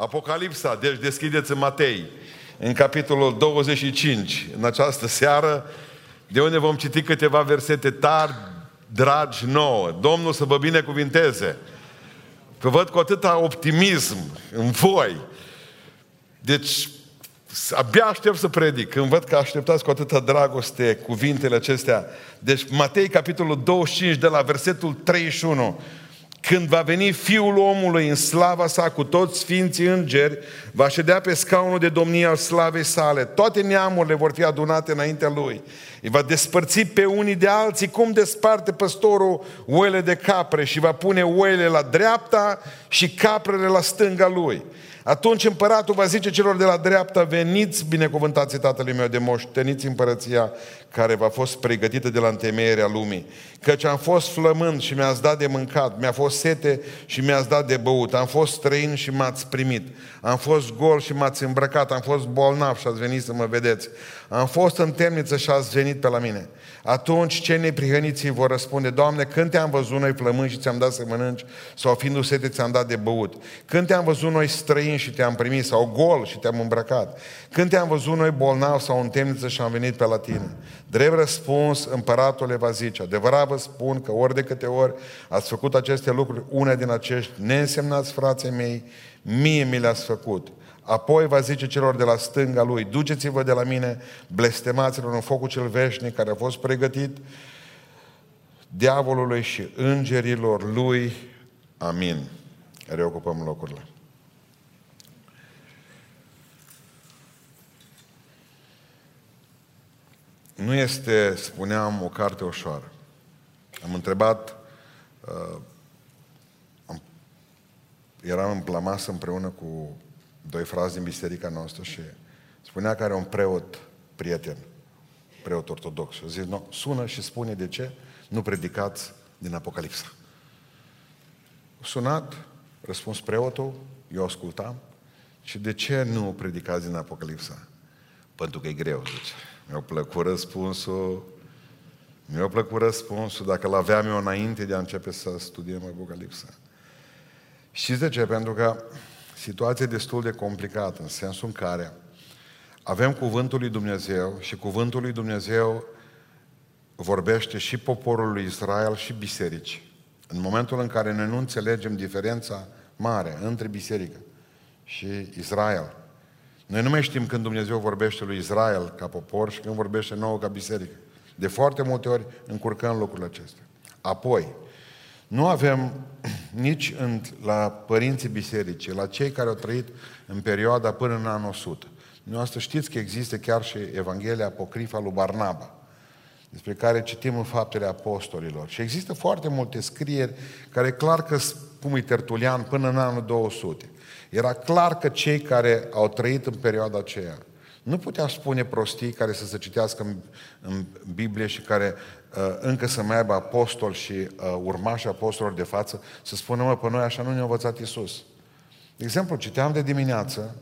Apocalipsa, deci deschideți în Matei, în capitolul 25, în această seară, de unde vom citi câteva versete tari, dragi nouă. Domnul să vă binecuvinteze. Că văd cu atâta optimism în voi. Deci, abia aștept să predic. Când văd că așteptați cu atâta dragoste cuvintele acestea. Deci, Matei, capitolul 25, de la versetul 31 când va veni Fiul omului în slava sa cu toți sfinții îngeri, va ședea pe scaunul de domnie al slavei sale. Toate neamurile vor fi adunate înaintea lui. Îi va despărți pe unii de alții, cum desparte păstorul oile de capre și va pune oile la dreapta și caprele la stânga lui. Atunci împăratul va zice celor de la dreapta, veniți binecuvântați tatălui meu de moșteniți împărăția care v-a fost pregătită de la întemeierea lumii. Căci am fost flămând și mi-ați dat de mâncat, mi-a fost sete și mi-ați dat de băut, am fost străin și m-ați primit, am fost gol și m-ați îmbrăcat, am fost bolnav și ați venit să mă vedeți, am fost în temniță și ați venit pe la mine. Atunci cei neprihăniți vor răspunde, Doamne, când te-am văzut noi flămâni și ți-am dat să mănânci, sau fiindu sete ți-am dat de băut? Când te-am văzut noi străini și te-am primit, sau gol și te-am îmbrăcat? Când te-am văzut noi bolnav sau în temniță și am venit pe la tine? Drept răspuns, împăratul le va zice, adevărat vă spun că ori de câte ori ați făcut aceste lucruri, una din acești neînsemnați frații mei, mie mi le-ați făcut. Apoi va zice celor de la stânga lui, duceți-vă de la mine, blestemaților în focul cel veșnic care a fost pregătit diavolului și îngerilor lui. Amin. Reocupăm locurile. Nu este, spuneam, o carte ușoară. Am întrebat, uh, am, eram în Plamas împreună cu doi frați din biserica noastră și spunea că are un preot prieten, preot ortodox. Și zis, no, sună și spune de ce nu predicați din Apocalipsa. Sunat, răspuns preotul, eu ascultam, și de ce nu predicați din Apocalipsa? Pentru că e greu, zice. Mi-a plăcut răspunsul, mi-a plăcut răspunsul, dacă l-aveam eu înainte de a începe să studiem Apocalipsa. Știți de ce? Pentru că situație destul de complicată, în sensul în care avem Cuvântul lui Dumnezeu și Cuvântul lui Dumnezeu vorbește și poporul lui Israel și biserici. În momentul în care noi nu înțelegem diferența mare între biserică și Israel, noi nu mai știm când Dumnezeu vorbește lui Israel ca popor și când vorbește nouă ca biserică. De foarte multe ori încurcăm lucrurile acestea. Apoi, nu avem nici în, la părinții bisericii, la cei care au trăit în perioada până în anul 100. Noastră știți că există chiar și Evanghelia Apocrifa lui Barnaba, despre care citim în faptele apostolilor. Și există foarte multe scrieri care clar că, cum e Tertulian, până în anul 200. Era clar că cei care au trăit în perioada aceea nu putea spune prostii care să se citească în, în Biblie și care uh, încă să mai aibă apostol și uh, urmași apostolilor de față, să spună, mă, pe noi așa nu ne-a învățat Iisus. De exemplu, citeam de dimineață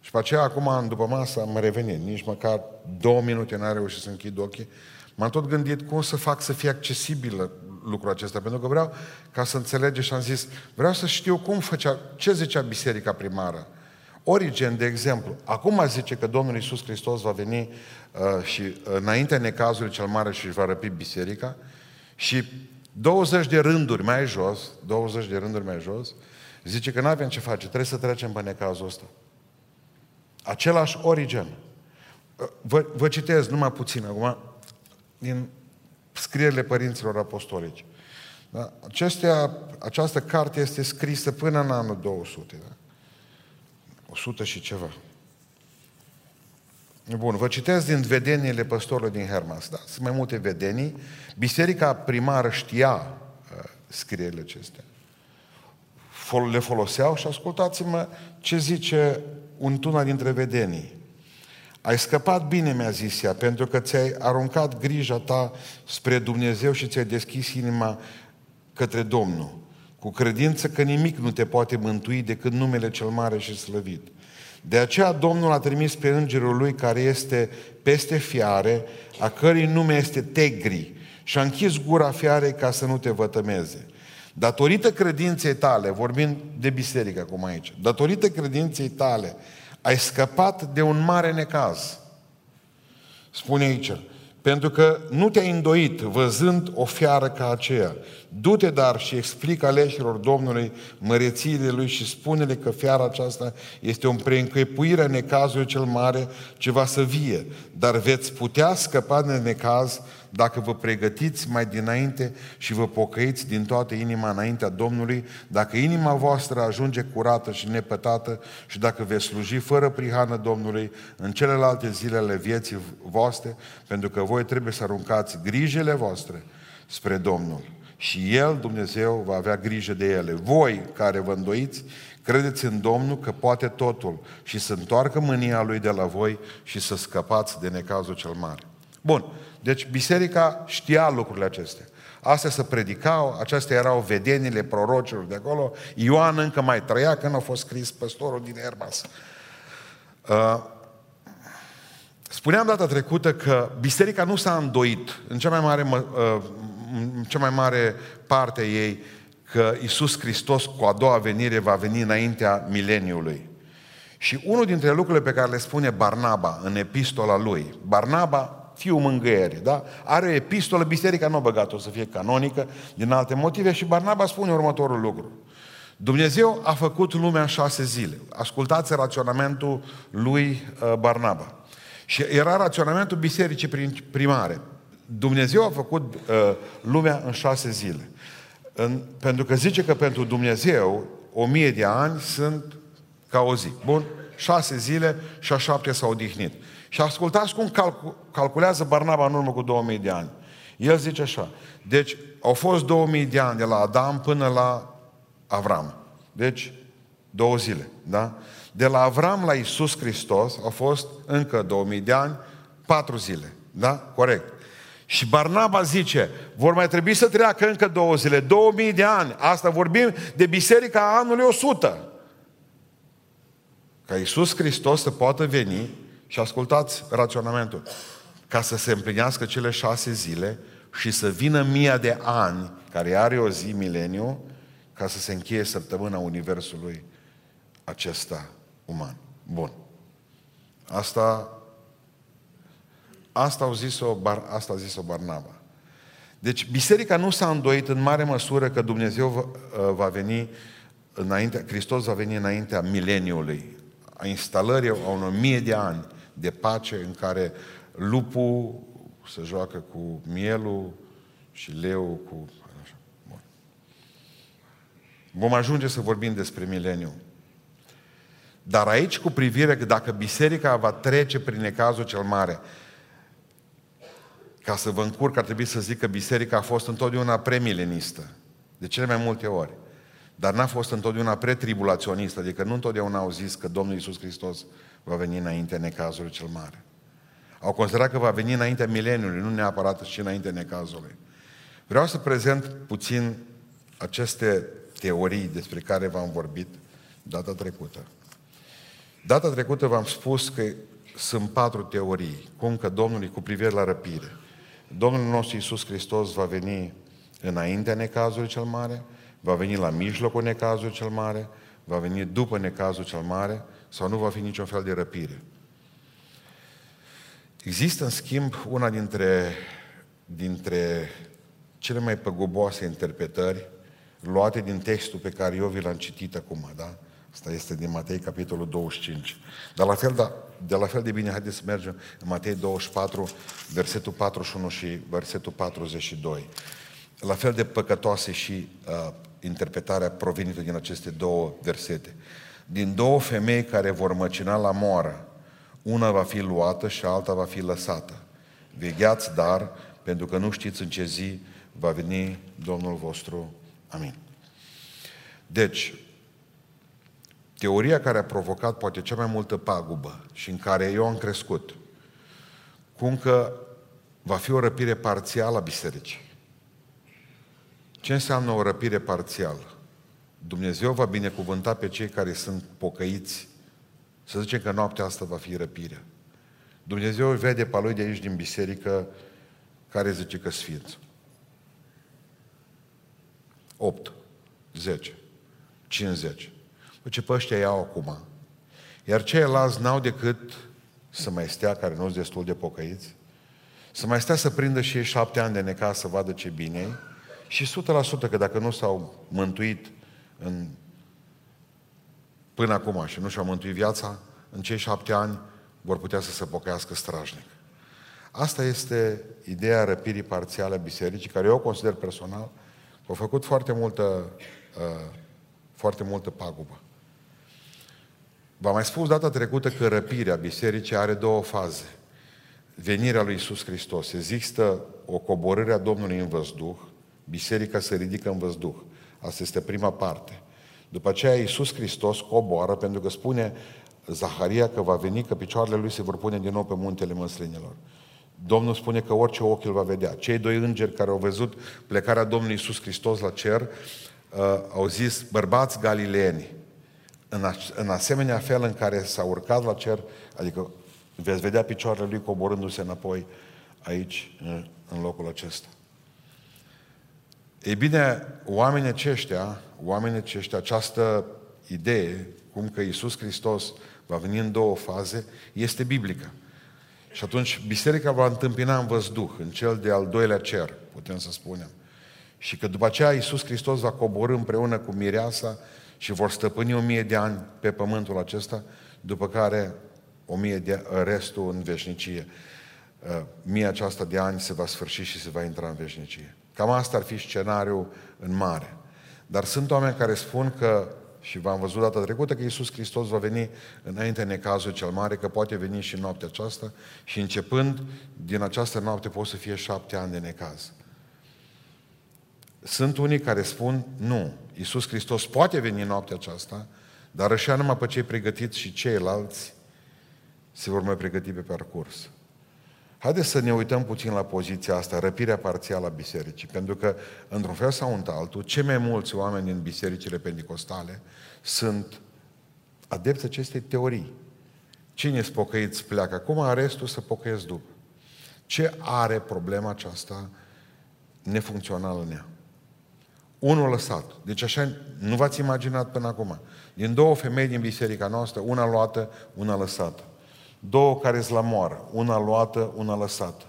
și pe aceea acum, după masă, am revenit. Nici măcar două minute n-am reușit să închid ochii. M-am tot gândit cum să fac să fie accesibil lucrul acesta, pentru că vreau ca să înțelegeți și am zis, vreau să știu cum făcea, ce zicea biserica primară. Origen, de exemplu, acum zice că Domnul Iisus Hristos va veni uh, și uh, înaintea necazului cel mare și își va răpi biserica și 20 de rânduri mai jos, 20 de rânduri mai jos, zice că nu avem ce face, trebuie să trecem pe necazul ăsta. Același Origen. Uh, vă, vă citez numai puțin acum din scrierile părinților apostolici. Da? Acestea, această carte este scrisă până în anul 200. Da? 100 și ceva. Bun, vă citesc din vedeniile păstorului din Hermas. Da? Sunt mai multe vedenii. Biserica primară știa uh, scrierile acestea. Le foloseau și ascultați-mă ce zice un tuna dintre vedenii. Ai scăpat bine, mi-a zis ea, pentru că ți-ai aruncat grija ta spre Dumnezeu și ți-ai deschis inima către Domnul, cu credință că nimic nu te poate mântui decât numele cel mare și slăvit. De aceea Domnul a trimis pe îngerul lui care este peste fiare, a cărui nume este Tegri, și a închis gura fiarei ca să nu te vătămeze. Datorită credinței tale, vorbind de biserică acum aici, datorită credinței tale, ai scăpat de un mare necaz. Spune aici, pentru că nu te-ai îndoit văzând o fiară ca aceea. Du-te dar și explică aleșilor Domnului mărețiile Lui și spune-le că fiara aceasta este o preîncuipuire a necazului cel mare ce va să vie. Dar veți putea scăpa de necaz dacă vă pregătiți mai dinainte și vă pocăiți din toată inima înaintea Domnului, dacă inima voastră ajunge curată și nepătată și dacă veți sluji fără prihană Domnului în celelalte zile ale vieții voastre, pentru că voi trebuie să aruncați grijile voastre spre Domnul. Și El, Dumnezeu, va avea grijă de ele. Voi care vă îndoiți, credeți în Domnul că poate totul și să întoarcă mânia Lui de la voi și să scăpați de necazul cel mare. Bun, deci biserica știa lucrurile acestea. Astea se predicau, acestea erau vedenile prorocilor de acolo. Ioan încă mai trăia când a fost scris păstorul din Erbas. Uh, spuneam data trecută că biserica nu s-a îndoit în cea mai mare, uh, în cea mai mare parte a ei că Isus Hristos cu a doua venire va veni înaintea mileniului. Și unul dintre lucrurile pe care le spune Barnaba în epistola lui, Barnaba fiul mângâierii, da? Are o epistolă, biserica nu a băgat-o să fie canonică, din alte motive, și Barnaba spune următorul lucru. Dumnezeu a făcut lumea în șase zile. Ascultați raționamentul lui uh, Barnaba. Și era raționamentul bisericii primare. Dumnezeu a făcut uh, lumea în șase zile. În, pentru că zice că pentru Dumnezeu o mie de ani sunt ca o zi. Bun? Șase zile și a șapte s-au odihnit. Și ascultați cum calcu- calculează Barnaba în urmă cu 2000 de ani. El zice așa, deci au fost 2000 de ani de la Adam până la Avram. Deci, două zile, da? De la Avram la Isus Hristos au fost încă 2000 de ani, patru zile, da? Corect. Și Barnaba zice, vor mai trebui să treacă încă două zile, 2000 de ani. Asta vorbim de biserica anului 100. Ca Isus Hristos să poată veni și ascultați raționamentul. Ca să se împlinească cele șase zile și să vină mia de ani, care are o zi mileniu, ca să se încheie săptămâna Universului acesta uman. Bun. Asta, asta, au zis-o, asta a zis-o Barnaba. Deci biserica nu s-a îndoit în mare măsură că Dumnezeu va, va veni înainte, Hristos va veni înaintea mileniului, a instalării a unor mie de ani de pace în care lupul se joacă cu mielul și leu cu... Așa. Bun. Vom ajunge să vorbim despre mileniu. Dar aici cu privire că dacă biserica va trece prin necazul cel mare, ca să vă încurc, ar trebui să zic că biserica a fost întotdeauna premilenistă. De cele mai multe ori. Dar n-a fost întotdeauna pretribulaționistă, adică nu întotdeauna au zis că Domnul Iisus Hristos va veni înainte necazului cel mare. Au considerat că va veni înainte mileniului, nu neapărat și înainte necazului. Vreau să prezent puțin aceste teorii despre care v-am vorbit data trecută. Data trecută v-am spus că sunt patru teorii, cum că Domnului cu privire la răpire. Domnul nostru Iisus Hristos va veni înaintea necazului cel mare, va veni la mijlocul necazului cel mare, va veni după necazul cel mare sau nu va fi niciun fel de răpire. Există, în schimb, una dintre, dintre cele mai păguboase interpretări luate din textul pe care eu vi l-am citit acum, da? Asta este din Matei, capitolul 25. Dar la fel, da, de la fel de bine, haideți să mergem în Matei 24, versetul 41 și versetul 42. La fel de păcătoase și uh, interpretarea provenită din aceste două versete din două femei care vor măcina la moară, una va fi luată și alta va fi lăsată. Vegheați, dar, pentru că nu știți în ce zi va veni Domnul vostru. Amin. Deci, teoria care a provocat poate cea mai multă pagubă și în care eu am crescut, cum că va fi o răpire parțială a bisericii. Ce înseamnă o răpire parțială? Dumnezeu va binecuvânta pe cei care sunt pocăiți. Să zicem că noaptea asta va fi răpirea. Dumnezeu îl vede pe lui de aici din biserică care zice că sfinț. 8. 10, 50. Ce pe ăștia iau acum. Iar ceilalți n-au decât să mai stea, care nu sunt destul de pocăiți, să mai stea să prindă și ei șapte ani de necas să vadă ce bine e și 100% că dacă nu s-au mântuit în, până acum și nu și-au mântuit viața, în cei șapte ani vor putea să se pocăiască strajnic. Asta este ideea răpirii parțiale a bisericii, care eu o consider personal, că a făcut foarte multă, uh, foarte multă pagubă. V-am mai spus data trecută că răpirea bisericii are două faze. Venirea lui Isus Hristos. Există o coborâre a Domnului în văzduh, biserica se ridică în văzduh. Asta este prima parte. După aceea Iisus Hristos coboară pentru că spune Zaharia că va veni, că picioarele lui se vor pune din nou pe muntele măslinilor. Domnul spune că orice ochi îl va vedea. Cei doi îngeri care au văzut plecarea Domnului Iisus Hristos la cer uh, au zis, bărbați galileeni, în, a, în asemenea fel în care s-a urcat la cer, adică veți vedea picioarele lui coborându-se înapoi aici, în, în locul acesta. Ei bine, oamenii aceștia, oamenii aceștia, această idee, cum că Iisus Hristos va veni în două faze, este biblică. Și atunci biserica va întâmpina în văzduh, în cel de-al doilea cer, putem să spunem. Și că după aceea Iisus Hristos va coborâ împreună cu mireasa și vor stăpâni o mie de ani pe pământul acesta, după care o mie de restul în veșnicie. Uh, mie aceasta de ani se va sfârși și se va intra în veșnicie. Cam asta ar fi scenariul în mare. Dar sunt oameni care spun că, și v-am văzut data trecută, că Iisus Hristos va veni înainte necazul cel mare, că poate veni și noaptea aceasta și începând din această noapte pot să fie șapte ani de necaz. Sunt unii care spun, nu, Iisus Hristos poate veni în noaptea aceasta, dar așa numai pe cei pregătiți și ceilalți se vor mai pregăti pe parcurs. Haideți să ne uităm puțin la poziția asta, răpirea parțială a bisericii, pentru că, într-un fel sau în altul, cei mai mulți oameni din bisericile pentecostale sunt adepți acestei teorii. Cine sunt pocăiți pleacă acum, restul să pocăiesc după. Ce are problema aceasta nefuncțională în ea? Unul lăsat. Deci așa nu v-ați imaginat până acum. Din două femei din biserica noastră, una luată, una lăsată. Două care sunt la moară, una luată, una lăsată.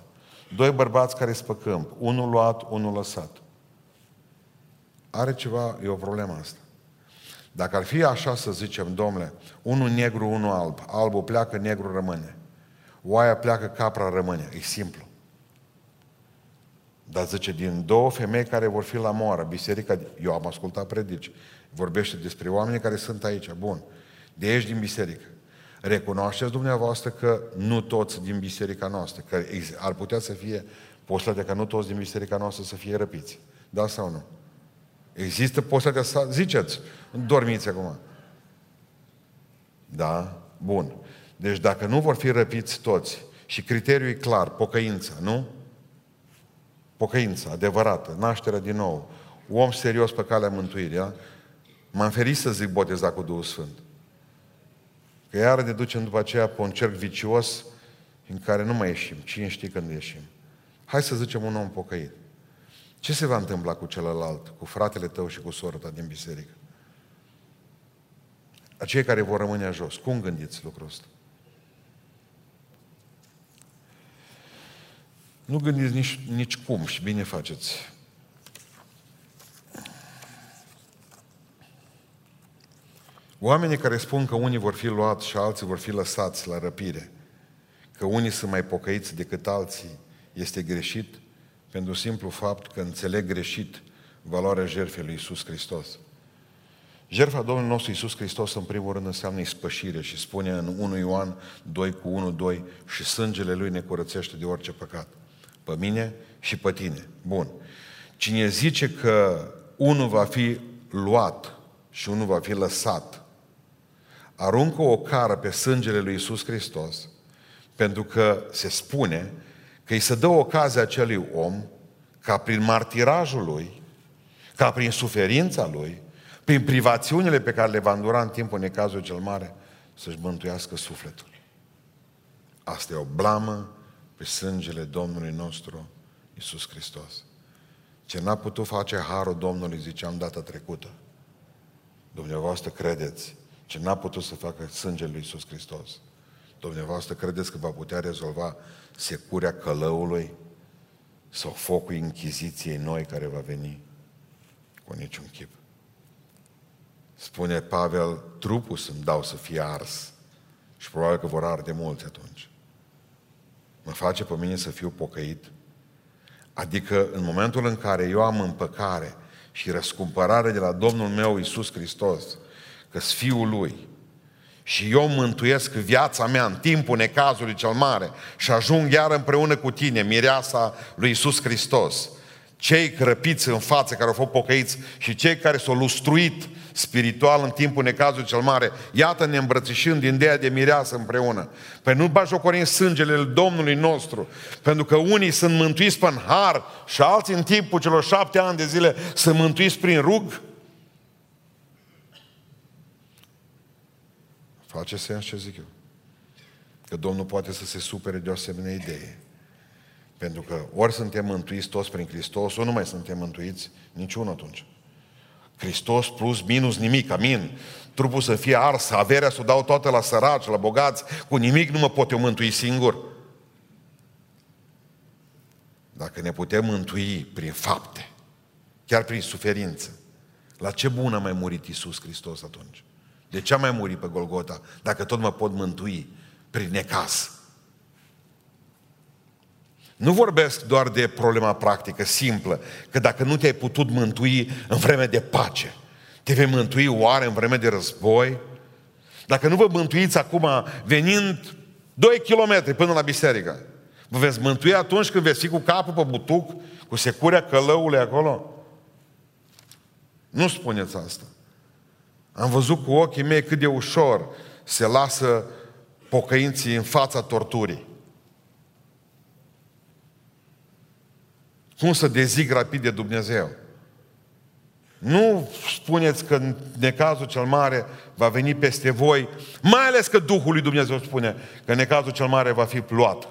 Doi bărbați care sunt pe câmp, unul luat, unul lăsat. Are ceva, e o problemă asta. Dacă ar fi așa să zicem, domnule, unul negru, unul alb, albul pleacă, negru rămâne. Oaia pleacă, capra rămâne. E simplu. Dar zice, din două femei care vor fi la moară, biserica, eu am ascultat predici, vorbește despre oameni care sunt aici, bun, de aici din biserică. Recunoașteți dumneavoastră că nu toți din biserica noastră, că ar putea să fie posibilitatea ca nu toți din biserica noastră să fie răpiți. Da sau nu? Există posibilitatea să ziceți, dormiți acum. Da? Bun. Deci dacă nu vor fi răpiți toți și criteriul e clar, pocăința, nu? Pocăința, adevărată, nașterea din nou, om serios pe calea mântuirii, da? M-am ferit să zic botezat cu Duhul Sfânt. Că iar ne ducem după aceea pe un cerc vicios în care nu mai ieșim. Cine știe când ieșim? Hai să zicem un om pocăit. Ce se va întâmpla cu celălalt, cu fratele tău și cu sora ta din biserică? Acei care vor rămâne jos. Cum gândiți lucrul ăsta? Nu gândiți nici, nici cum și bine faceți. Oamenii care spun că unii vor fi luați și alții vor fi lăsați la răpire, că unii sunt mai pocăiți decât alții, este greșit pentru simplu fapt că înțeleg greșit valoarea jertfei lui Iisus Hristos. Jertfa Domnului nostru Iisus Hristos în primul rând înseamnă ispășire și spune în 1 Ioan 2 cu 1, 2 și sângele Lui ne curățește de orice păcat. Pe mine și pe tine. Bun. Cine zice că unul va fi luat și unul va fi lăsat aruncă o cară pe sângele lui Isus Hristos, pentru că se spune că îi se dă ocazia acelui om ca prin martirajul lui, ca prin suferința lui, prin privațiunile pe care le va îndura în timpul necazului cel mare, să-și mântuiască sufletul. Asta e o blamă pe sângele Domnului nostru Isus Hristos. Ce n-a putut face harul Domnului, ziceam data trecută, Dumneavoastră credeți ce n-a putut să facă sângele lui Iisus Hristos. Dumneavoastră credeți că va putea rezolva securea călăului sau focul închiziției noi care va veni? Cu niciun chip. Spune Pavel, trupul să-mi dau să fie ars. Și probabil că vor arde mulți atunci. Mă face pe mine să fiu pocăit. Adică în momentul în care eu am împăcare și răscumpărare de la Domnul meu Isus Hristos, că Fiul Lui, și eu mântuiesc viața mea în timpul necazului cel mare și ajung iar împreună cu tine, mireasa lui Isus Hristos, cei crăpiți în față care au fost pocăiți și cei care s-au lustruit spiritual în timpul necazului cel mare, iată ne îmbrățișând din ideea de mireasă împreună. Păi nu bajocorim sângele Domnului nostru, pentru că unii sunt mântuiți pe har și alții în timpul celor șapte ani de zile sunt mântuiți prin rug. Face sens ce zic eu? Că Domnul poate să se supere de o asemenea idee. Pentru că ori suntem mântuiți toți prin Hristos, ori nu mai suntem mântuiți niciunul atunci. Hristos plus minus nimic, amin. Trupul să fie ars, averea să o dau toată la săraci, la bogați, cu nimic nu mă pot eu mântui singur. Dacă ne putem mântui prin fapte, chiar prin suferință, la ce bun a mai murit Iisus Hristos atunci? De ce a mai murit pe Golgota, dacă tot mă pot mântui prin necas? Nu vorbesc doar de problema practică, simplă, că dacă nu te-ai putut mântui în vreme de pace, te vei mântui oare în vreme de război? Dacă nu vă mântuiți acum venind 2 km până la biserică, vă veți mântui atunci când veți fi cu capul pe butuc, cu securea călăului acolo? Nu spuneți asta. Am văzut cu ochii mei cât de ușor se lasă pocăinții în fața torturii. Cum să dezic rapid de Dumnezeu? Nu spuneți că în necazul cel mare va veni peste voi, mai ales că Duhul lui Dumnezeu spune că în necazul cel mare va fi luat.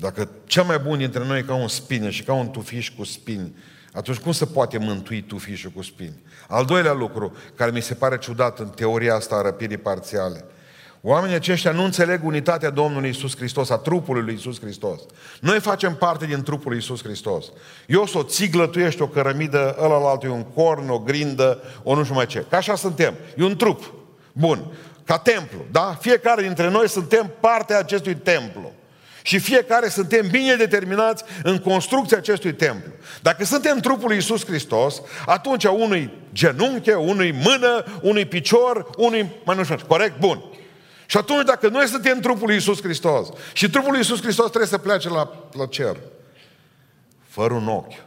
Dacă cel mai bun dintre noi e ca un spine și ca un tufiș cu spini, atunci cum se poate mântui tufișul cu spini? Al doilea lucru care mi se pare ciudat în teoria asta a răpirii parțiale – Oamenii aceștia nu înțeleg unitatea Domnului Isus Hristos, a trupului lui Isus Hristos. Noi facem parte din trupul lui Isus Hristos. Eu sunt o țiglă, tu ești o cărămidă, ălălalt e un corn, o grindă, o nu știu mai ce. Ca așa suntem. E un trup. Bun. Ca templu, da? Fiecare dintre noi suntem parte a acestui templu. Și fiecare suntem bine determinați în construcția acestui templu. Dacă suntem trupul lui Isus Hristos, atunci unui genunche, unui mână, unui picior, unui... mai nu știu, corect? Bun. Și atunci, dacă noi suntem trupul lui Iisus Hristos și trupul lui Iisus Hristos trebuie să plece la, la cer, fără un ochi,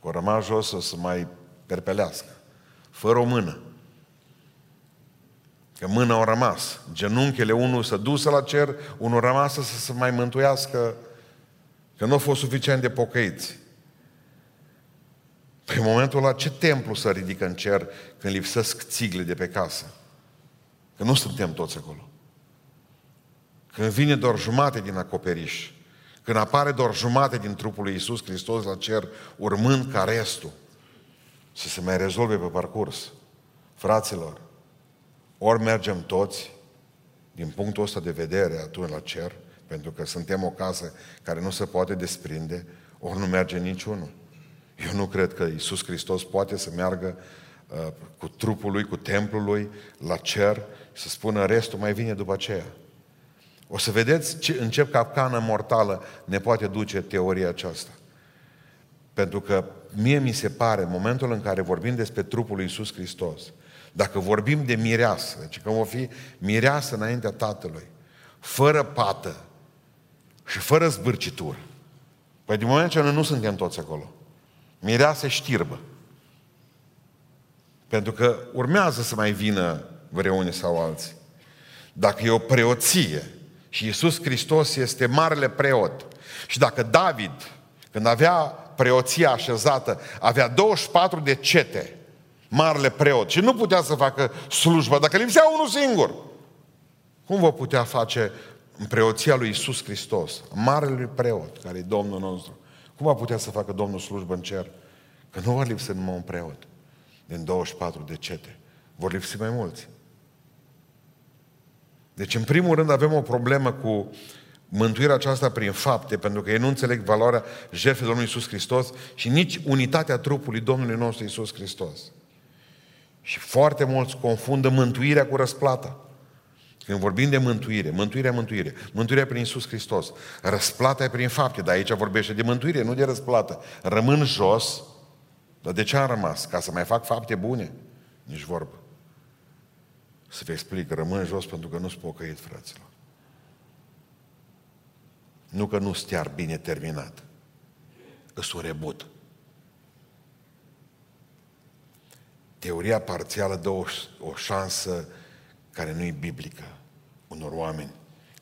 cu rămas jos să se mai perpelească, fără o mână, că mâna au rămas, genunchele unul să dusă la cer, unul rămas să se mai mântuiască, că nu au fost suficient de pocăiți. Pe momentul ăla, ce templu să ridică în cer când lipsesc țigle de pe casă? Că nu suntem toți acolo. Când vine doar jumate din acoperiș, când apare doar jumate din trupul lui Iisus Hristos la cer, urmând ca restul să se mai rezolve pe parcurs. Fraților, ori mergem toți din punctul ăsta de vedere atunci la cer, pentru că suntem o casă care nu se poate desprinde, ori nu merge niciunul. Eu nu cred că Iisus Hristos poate să meargă uh, cu trupul lui, cu templul lui, la cer, să spună restul mai vine după aceea. O să vedeți ce, în ce capcană mortală ne poate duce teoria aceasta. Pentru că mie mi se pare, în momentul în care vorbim despre trupul lui Iisus Hristos, dacă vorbim de mireasă, deci că vom fi mireasă înaintea Tatălui, fără pată și fără zbârcitură, păi din moment ce noi nu suntem toți acolo, mireasă știrbă. Pentru că urmează să mai vină vreunii sau alții. Dacă e o preoție și Iisus Hristos este marele preot. Și dacă David, când avea preoția așezată, avea 24 de cete, marele preot, și nu putea să facă slujba, dacă lipsea unul singur, cum vă putea face în preoția lui Iisus Hristos, marele preot, care e Domnul nostru, Cum a putea să facă Domnul slujbă în cer? Că nu va lipsi numai un preot din 24 de cete. Vor lipsi mai mulți. Deci, în primul rând, avem o problemă cu mântuirea aceasta prin fapte, pentru că ei nu înțeleg valoarea jertfei Domnului Iisus Hristos și nici unitatea trupului Domnului nostru Iisus Hristos. Și foarte mulți confundă mântuirea cu răsplata. Când vorbim de mântuire, mântuirea, mântuire, mântuirea prin Iisus Hristos, răsplata e prin fapte, dar aici vorbește de mântuire, nu de răsplată. Rămân jos, dar de ce am rămas? Ca să mai fac fapte bune? Nici vorbă. Să vă explic, rămân jos pentru că nu sunt pocăit, fraților. Nu că nu stiar bine terminat. Îs un rebut. Teoria parțială dă o, o șansă care nu e biblică unor oameni,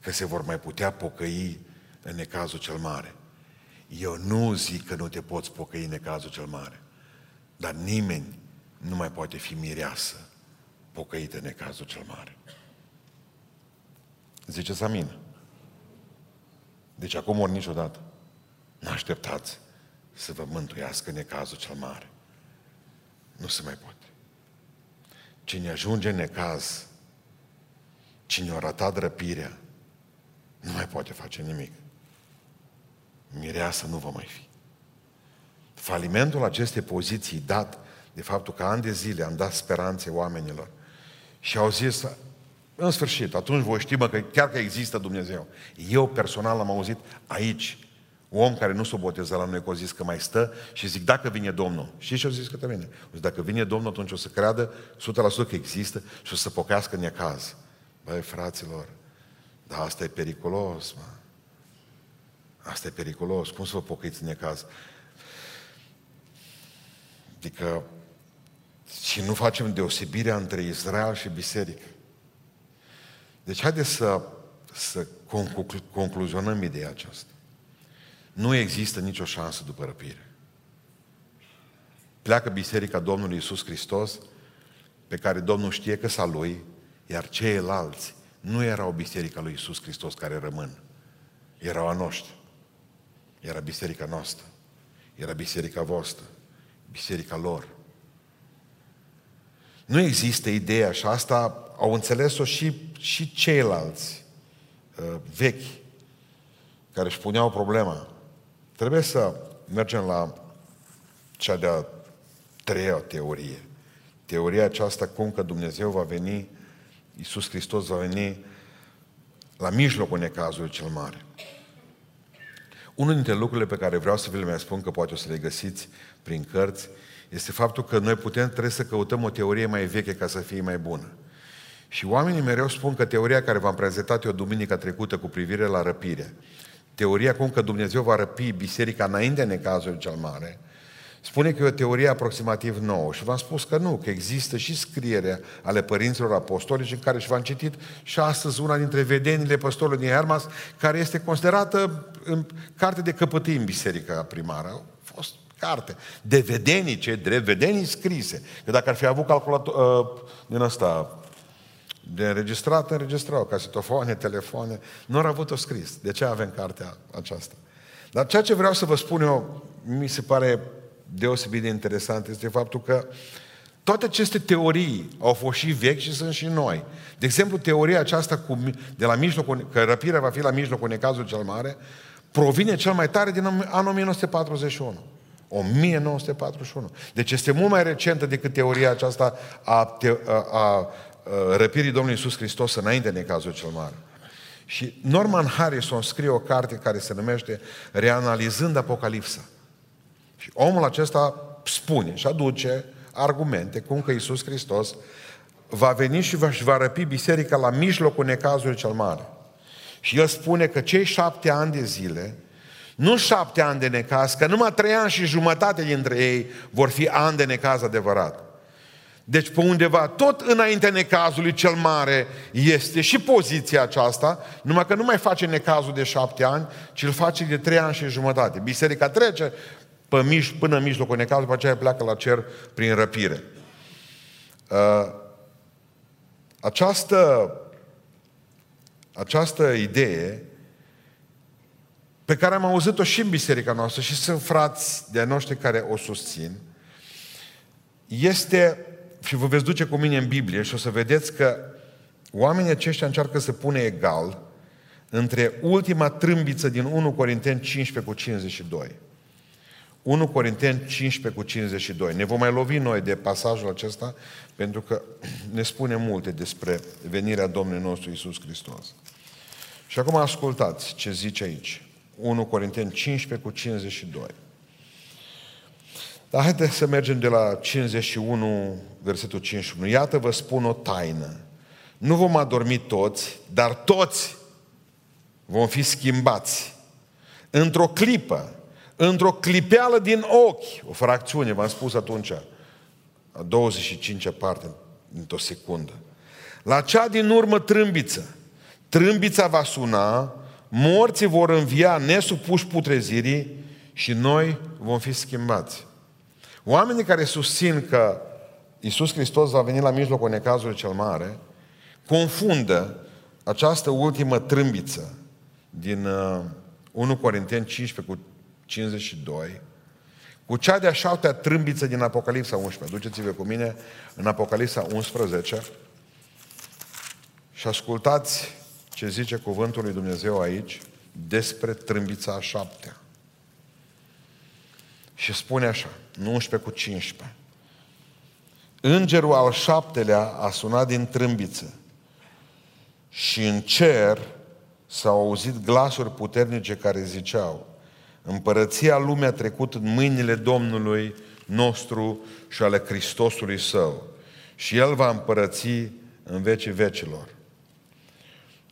că se vor mai putea pocăi în necazul cel mare. Eu nu zic că nu te poți pocăi în necazul cel mare, dar nimeni nu mai poate fi mireasă pocăită în necazul cel mare. Ziceți amin. Deci acum ori niciodată. Nu așteptați să vă mântuiască necazul cel mare. Nu se mai poate. Cine ajunge în necaz, cine a ratat răpirea, nu mai poate face nimic. Mireasă nu va mai fi. Falimentul acestei poziții dat de faptul că ani de zile am dat speranțe oamenilor și au zis, în sfârșit, atunci voi ști, mă, că chiar că există Dumnezeu. Eu personal am auzit aici, un om care nu s-o boteză la noi, că a zis că mai stă și zic, dacă vine Domnul. Știi ce a zis că vine? Zic, dacă vine Domnul, atunci o să creadă 100% că există și o să pocăiască necaz. Băi, fraților, dar asta e periculos, mă. Asta e periculos. Cum să vă pocăiți în necaz? Adică, și nu facem deosebirea între Israel și biserică. Deci haideți să, să conclu- concluzionăm ideea aceasta. Nu există nicio șansă după răpire. Pleacă Biserica Domnului Iisus Hristos, pe care Domnul știe că s-a lui, iar ceilalți nu erau Biserica lui Iisus Hristos care rămân. Erau a noștri. Era biserica noastră. Era biserica voastră. Biserica lor. Nu există ideea și asta au înțeles-o și, și ceilalți uh, vechi care își puneau problema. Trebuie să mergem la cea de-a treia teorie. Teoria aceasta cum că Dumnezeu va veni, Iisus Hristos va veni la mijlocul necazului cel mare. Unul dintre lucrurile pe care vreau să vi le mai spun, că poate o să le găsiți prin cărți, este faptul că noi putem, trebuie să căutăm o teorie mai veche ca să fie mai bună. Și oamenii mereu spun că teoria care v-am prezentat eu duminica trecută cu privire la răpire, teoria cum că Dumnezeu va răpi biserica înainte de necazul cel mare, spune că e o teorie aproximativ nouă. Și v-am spus că nu, că există și scrierea ale părinților apostolici în care și v-am citit și astăzi una dintre vedenile păstorului din Hermas, care este considerată în carte de căpătâi în biserica primară. A fost carte. De vedenii, ce drept vedenii scrise. Că dacă ar fi avut calculator uh, din ăsta, de înregistrat, înregistrau casetofoane, telefoane, nu au avut-o scris. De ce avem cartea aceasta? Dar ceea ce vreau să vă spun eu, mi se pare deosebit de interesant, este faptul că toate aceste teorii au fost și vechi și sunt și noi. De exemplu, teoria aceasta cu, de la mijlocul, că răpirea va fi la mijlocul necazul cel mare, provine cel mai tare din anul 1941. 1941. Deci este mult mai recentă decât teoria aceasta a, te, a, a răpirii Domnului Iisus Hristos înainte de cazul cel mare. Și Norman Harrison scrie o carte care se numește Reanalizând Apocalipsa. Și omul acesta spune și aduce argumente cum că Iisus Hristos va veni și va, și va răpi biserica la mijlocul necazului cel mare. Și el spune că cei șapte ani de zile, nu șapte ani de necaz, că numai trei ani și jumătate dintre ei vor fi ani de necaz adevărat. Deci pe undeva, tot înainte necazului cel mare este și poziția aceasta, numai că nu mai face necazul de șapte ani, ci îl face de trei ani și jumătate. Biserica trece pe mij, până în mijlocul necazului, după aceea pleacă la cer prin răpire. Uh, această, această idee pe care am auzit-o și în biserica noastră și sunt frați de noștri care o susțin, este, și vă veți duce cu mine în Biblie și o să vedeți că oamenii aceștia încearcă să pune egal între ultima trâmbiță din 1 Corinteni 15 cu 52. 1 Corinteni 15 cu 52. Ne vom mai lovi noi de pasajul acesta pentru că ne spune multe despre venirea Domnului nostru Isus Hristos. Și acum ascultați ce zice aici. 1 Corinteni 15 cu 52. Dar haideți să mergem de la 51, versetul 51. Iată vă spun o taină. Nu vom adormi toți, dar toți vom fi schimbați. Într-o clipă, într-o clipeală din ochi, o fracțiune, v-am spus atunci, a 25 parte, într-o secundă. La cea din urmă trâmbiță, trâmbița va suna, morții vor învia nesupuși putrezirii și noi vom fi schimbați. Oamenii care susțin că Iisus Hristos va veni la mijlocul necazului cel mare, confundă această ultimă trâmbiță din 1 uh, Corinteni 15 cu 52 cu cea de-a șaptea trâmbiță din Apocalipsa 11. Duceți-vă cu mine în Apocalipsa 11 și ascultați ce zice cuvântul lui Dumnezeu aici despre trâmbița a șaptea. Și spune așa, 11 cu 15. Îngerul al șaptelea a sunat din trâmbiță și în cer s-au auzit glasuri puternice care ziceau Împărăția lumea a trecut în mâinile Domnului nostru și ale Hristosului Său și El va împărăți în vecii vecilor.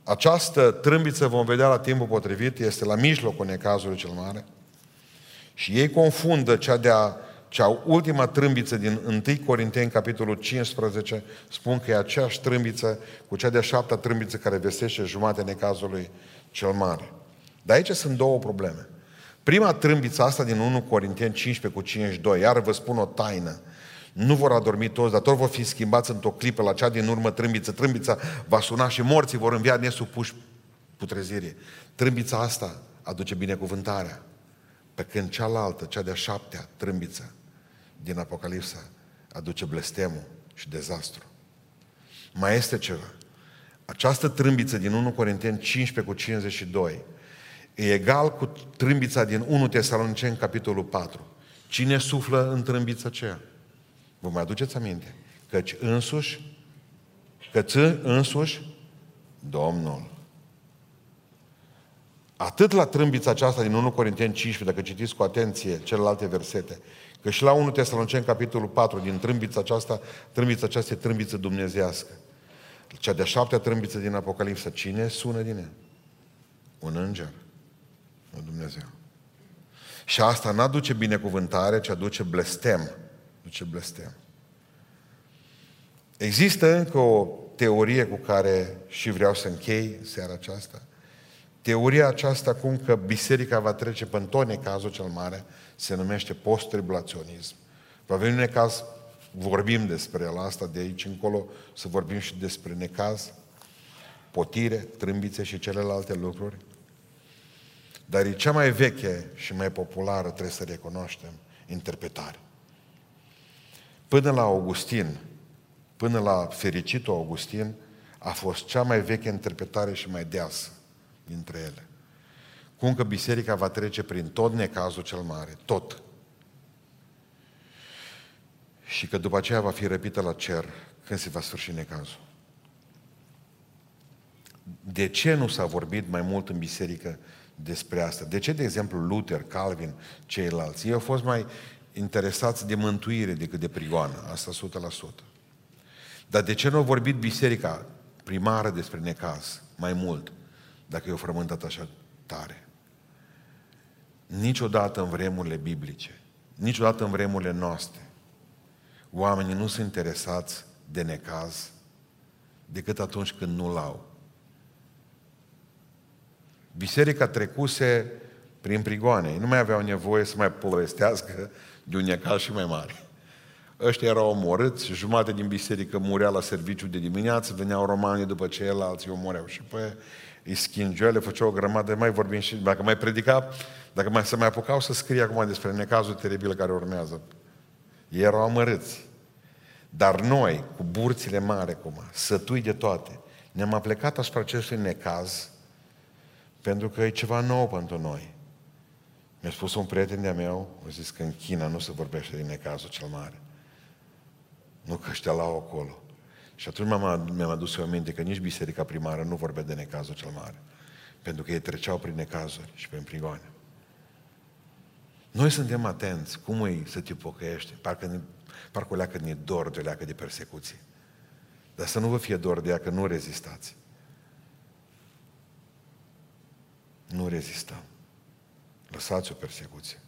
Această trâmbiță vom vedea la timpul potrivit, este la mijlocul necazului cel mare și ei confundă cea de-a cea ultima trâmbiță din 1 Corinteni, capitolul 15, spun că e aceeași trâmbiță cu cea de-a șaptea trâmbiță care vestește jumate necazului cel mare. Dar aici sunt două probleme. Prima trâmbiță asta din 1 Corinteni 15 cu 52, iar vă spun o taină, nu vor adormi toți, dar tot vor fi schimbați într-o clipă la cea din urmă trâmbiță. Trâmbița va suna și morții vor învia nesupuși putrezire. Trâmbița asta aduce binecuvântarea. Pe când cealaltă, cea de-a șaptea trâmbiță din Apocalipsa, aduce blestemul și dezastru. Mai este ceva. Această trâmbiță din 1 Corinteni 15 cu 52 e egal cu trâmbița din 1 Tesaloniceni, capitolul 4. Cine suflă în trâmbița aceea? Vă mai aduceți aminte? Căci însuși, căci însuși Domnul. Atât la trâmbița aceasta din 1 Corinteni 15, dacă citiți cu atenție celelalte versete, că și la 1 Tesaloniceni, capitolul 4, din trâmbița aceasta, trâmbița aceasta e trâmbiță dumnezească. Cea de-a șaptea trâmbiță din Apocalipsa, cine sună din ea? Un înger. Nu Dumnezeu. Și asta nu aduce binecuvântare, ci aduce blestem. Aduce blestem. Există încă o teorie cu care și vreau să închei seara aceasta. Teoria aceasta cum că biserica va trece pe tot necazul cel mare se numește post-tribulaționism. Va veni un necaz, vorbim despre el asta de aici încolo, să vorbim și despre necaz, potire, trâmbițe și celelalte lucruri. Dar e cea mai veche și mai populară, trebuie să recunoaștem, interpretare. Până la Augustin, până la fericitul Augustin, a fost cea mai veche interpretare și mai deasă dintre ele. Cum că biserica va trece prin tot necazul cel mare, tot. Și că după aceea va fi răpită la cer când se va sfârși necazul. De ce nu s-a vorbit mai mult în biserică despre asta. De ce, de exemplu, Luther, Calvin, ceilalți? Ei au fost mai interesați de mântuire decât de prigoană. Asta 100%. Dar de ce nu a vorbit biserica primară despre necaz mai mult, dacă i-au frământat așa tare? Niciodată în vremurile biblice, niciodată în vremurile noastre, oamenii nu sunt interesați de necaz decât atunci când nu-l au. Biserica trecuse prin prigoane. Nu mai aveau nevoie să mai povestească de un necaz și mai mare. ăștia erau omorâți, jumate din biserică murea la serviciu de dimineață, veneau romanii după ceilalți, îi omoreau și pe îi schingeau, le făceau o grămadă, mai vorbim și, dacă mai predica, dacă mai se mai apucau să scrie acum despre necazul teribil care urmează. Ei erau amărâți. Dar noi, cu burțile mari acum, sătui de toate, ne-am aplecat asupra acestui necaz pentru că e ceva nou pentru noi. Mi-a spus un prieten de-a meu, a zis că în China nu se vorbește din necazul cel mare. Nu că ăștia la acolo. Și atunci mi-am adus eu aminte că nici biserica primară nu vorbea de necazul cel mare. Pentru că ei treceau prin necazuri și prin prigoane. Noi suntem atenți. Cum e să te pocăiești? Parcă, ne, parcă o leacă ne dor de o leacă de persecuție. Dar să nu vă fie dor de ea că nu rezistați. Nu rezistăm. Lăsați o persecuție.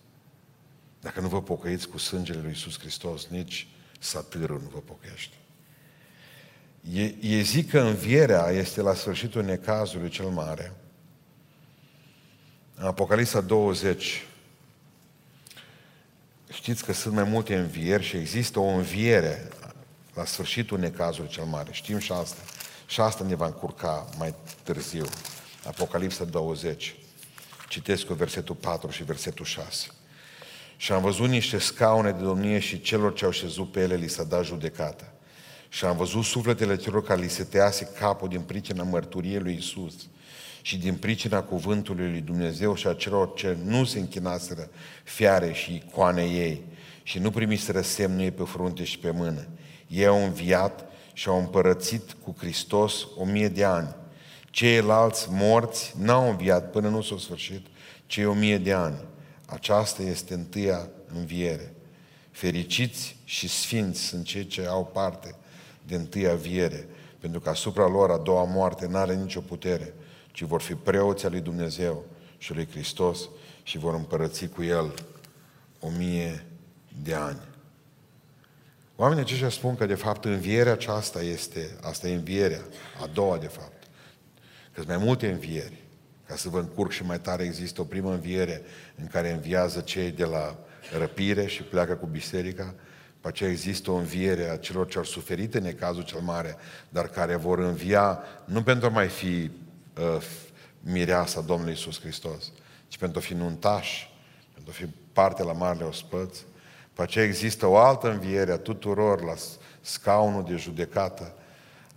Dacă nu vă pocăiți cu sângele lui Iisus Hristos, nici satârul nu vă pocăiește. E, e zic că învierea este la sfârșitul necazului cel mare. În Apocalipsa 20, știți că sunt mai multe învieri și există o înviere la sfârșitul necazului cel mare. Știm și asta. Și asta ne va încurca mai târziu. Apocalipsa 20. Citesc cu versetul 4 și versetul 6. Și am văzut niște scaune de domnie și celor ce au șezut pe ele li s-a dat judecată. Și am văzut sufletele celor care li se tăiase capul din pricina mărturiei lui Isus și din pricina cuvântului lui Dumnezeu și a celor ce nu se închinaseră fiare și icoane ei și nu primiseră semnul ei pe frunte și pe mână. Ei au înviat și au împărățit cu Hristos o mie de ani. Ceilalți morți n-au înviat până nu s-a sfârșit cei o mie de ani. Aceasta este întâia înviere. Fericiți și sfinți sunt cei ce au parte de întâia viere, pentru că asupra lor a doua moarte n-are nicio putere, ci vor fi preoții lui Dumnezeu și lui Hristos și vor împărăți cu El o mie de ani. Oamenii aceștia spun că de fapt învierea aceasta este, asta e învierea, a doua de fapt. Că sunt mai multe învieri. Ca să vă încurc și mai tare, există o primă înviere în care înviază cei de la răpire și pleacă cu biserica, după aceea există o înviere a celor ce au suferit în necazul cel mare, dar care vor învia nu pentru a mai fi uh, mireasa Domnului Isus Hristos, ci pentru a fi nuntași, pentru a fi parte la marele ospăți. După aceea există o altă înviere a tuturor la scaunul de judecată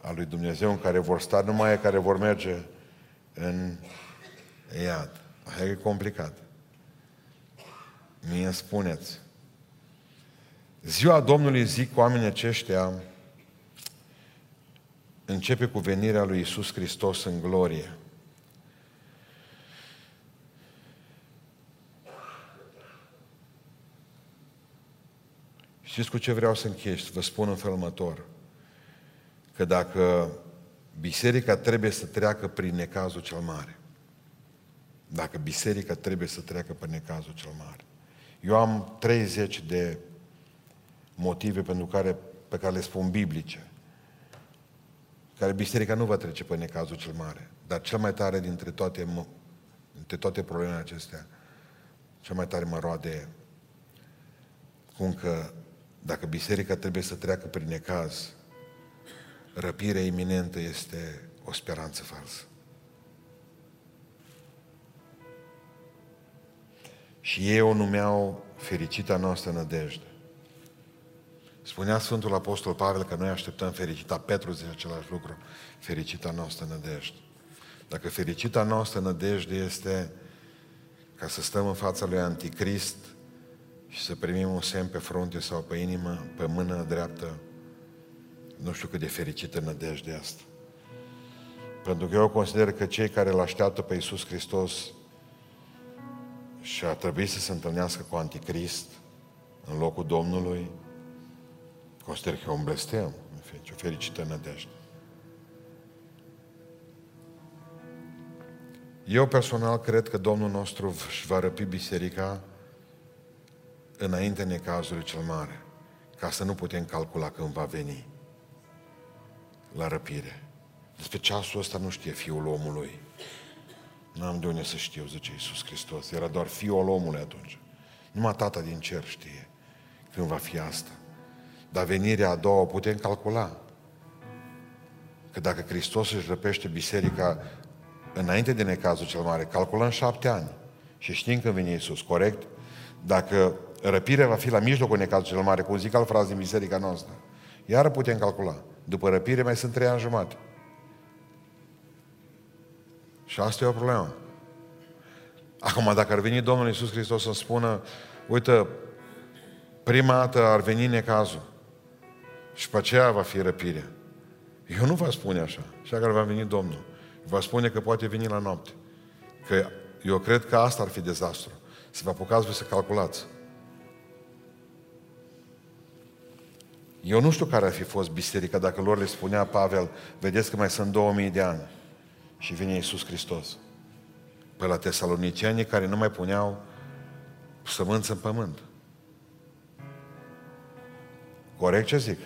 a lui Dumnezeu în care vor sta numai care vor merge în iad. Așa e complicat. Mie spuneți, Ziua Domnului, zic oamenii aceștia, începe cu venirea lui Isus Hristos în glorie. Știți cu ce vreau să închei? Vă spun în felul următor. Că dacă biserica trebuie să treacă prin necazul cel mare, dacă biserica trebuie să treacă prin necazul cel mare, eu am 30 de motive pentru care, pe care le spun biblice, care biserica nu va trece pe necazul cel mare. Dar cel mai tare dintre toate, dintre toate problemele acestea, cel mai tare mă roade cum că dacă biserica trebuie să treacă prin necaz, răpirea iminentă este o speranță falsă. Și ei o numeau fericita noastră nădejde. Spunea Sfântul Apostol Pavel că noi așteptăm fericita, Petru zice același lucru, fericita noastră nădejde. Dacă fericita noastră nădejde este ca să stăm în fața lui Anticrist și să primim un semn pe frunte sau pe inimă, pe mână dreaptă, nu știu cât de fericită nădejde asta. Pentru că eu consider că cei care îl așteaptă pe Iisus Hristos și ar trebui să se întâlnească cu Anticrist în locul Domnului, Consider că e un blestem, în fine, ce o fericită nădejde. Eu personal cred că Domnul nostru își va răpi biserica înainte necazului cel mare, ca să nu putem calcula când va veni la răpire. Despre ceasul ăsta nu știe Fiul omului. N-am de unde să știu, zice Iisus Hristos. Era doar Fiul omului atunci. Numai Tata din cer știe când va fi asta. Dar venirea a doua o putem calcula. Că dacă Hristos își răpește biserica înainte de necazul cel mare, calculăm șapte ani și știm când vine Iisus, corect? Dacă răpirea va fi la mijlocul necazului cel mare, cum zic alt frază din biserica noastră, iar putem calcula. După răpire mai sunt trei ani jumate. Și asta e o problemă. Acum, dacă ar veni Domnul Iisus Hristos să spună, uite, prima dată ar veni necazul și pe aceea va fi răpirea. Eu nu vă spune așa, așa că va veni Domnul. Va spune că poate veni la noapte. Că eu cred că asta ar fi dezastru. Să vă apucați voi să calculați. Eu nu știu care ar fi fost biserica dacă lor le spunea Pavel, vedeți că mai sunt 2000 de ani și vine Iisus Hristos. Pe la tesalonicieni care nu mai puneau sămânță în pământ. Corect ce zic?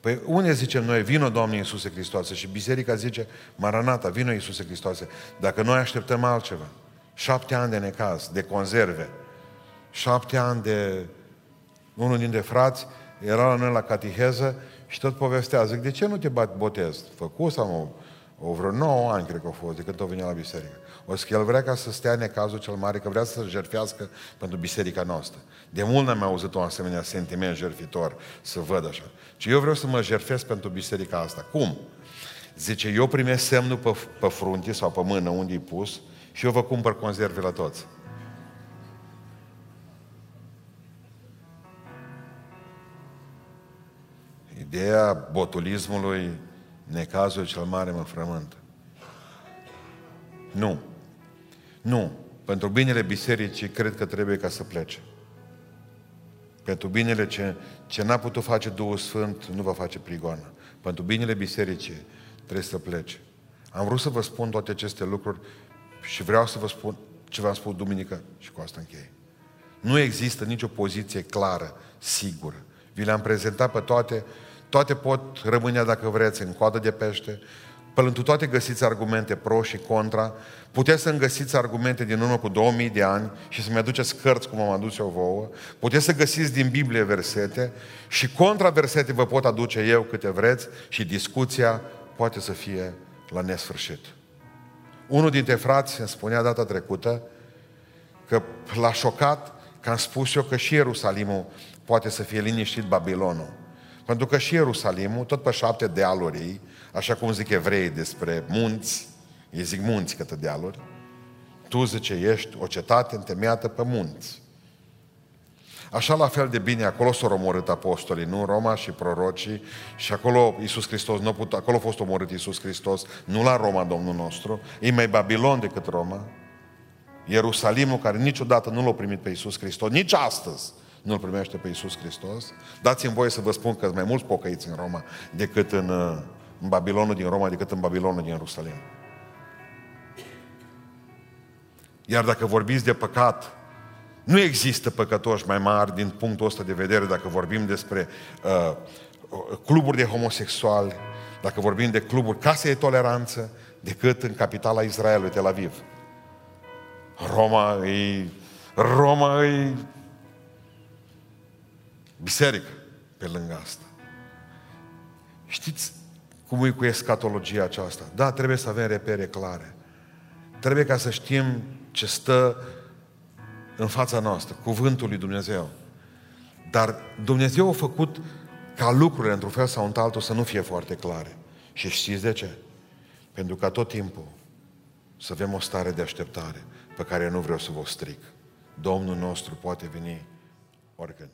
Păi unde zicem noi, vino Doamne Iisuse Hristoase și biserica zice, Maranata, vino Iisuse Hristoase. Dacă noi așteptăm altceva, șapte ani de necaz, de conserve, șapte ani de... Unul dintre frați era la noi la catiheză și tot povestea, zic, de ce nu te bat botez? Făcut sau o vreo 9 ani, cred că a fost, de când o venea la biserică. O să el vrea ca să stea necazul cel mare, că vrea să jertfească pentru biserica noastră. De mult n-am auzit un asemenea sentiment jertfitor să văd așa. Ci eu vreau să mă jertfesc pentru biserica asta. Cum? Zice, eu primesc semnul pe, pe frunte sau pe mână unde e pus și eu vă cumpăr conserve la toți. Ideea botulismului, necazul cel mare mă frământă. Nu. Nu. Pentru binele bisericii cred că trebuie ca să plece. Pentru binele ce, ce n-a putut face Duhul Sfânt, nu va face prigoană. Pentru binele bisericii trebuie să plece. Am vrut să vă spun toate aceste lucruri și vreau să vă spun ce v-am spus duminică și cu asta închei. Nu există nicio poziție clară, sigură. Vi le-am prezentat pe toate, toate pot rămâne dacă vreți în coadă de pește, pentru toate găsiți argumente pro și contra, puteți să-mi găsiți argumente din urmă cu 2000 de ani și să-mi aduceți cărți cum am adus eu vouă, puteți să găsiți din Biblie versete și contra versete vă pot aduce eu câte vreți și discuția poate să fie la nesfârșit. Unul dintre frați îmi spunea data trecută că l-a șocat că am spus eu că și Ierusalimul poate să fie liniștit Babilonul. Pentru că și Ierusalimul, tot pe șapte dealuri, așa cum zic evreii despre munți, ei zic munți către dealuri, tu, zice, ești o cetate întemeiată pe munți. Așa la fel de bine, acolo s-au omorât apostolii, nu Roma și prorocii, și acolo Iisus Hristos, nu put, acolo a fost omorât Iisus Hristos, nu la Roma Domnul nostru, e mai Babilon decât Roma. Ierusalimul, care niciodată nu l-a primit pe Iisus Hristos, nici astăzi nu-L primește pe Iisus Hristos. Dați-mi voie să vă spun că sunt mai mulți pocăiți în Roma decât în, în Babilonul din Roma, decât în Babilonul din Ierusalim. Iar dacă vorbiți de păcat, nu există păcătoși mai mari din punctul ăsta de vedere dacă vorbim despre uh, cluburi de homosexuali, dacă vorbim de cluburi, case de toleranță, decât în capitala Israelului, Tel Aviv. Roma e, Roma e biserică pe lângă asta. Știți cum e cu escatologia aceasta? Da, trebuie să avem repere clare. Trebuie ca să știm ce stă în fața noastră, cuvântul lui Dumnezeu. Dar Dumnezeu a făcut ca lucrurile, într-un fel sau într-altul, să nu fie foarte clare. Și știți de ce? Pentru că tot timpul să avem o stare de așteptare pe care nu vreau să vă stric. Domnul nostru poate veni oricând.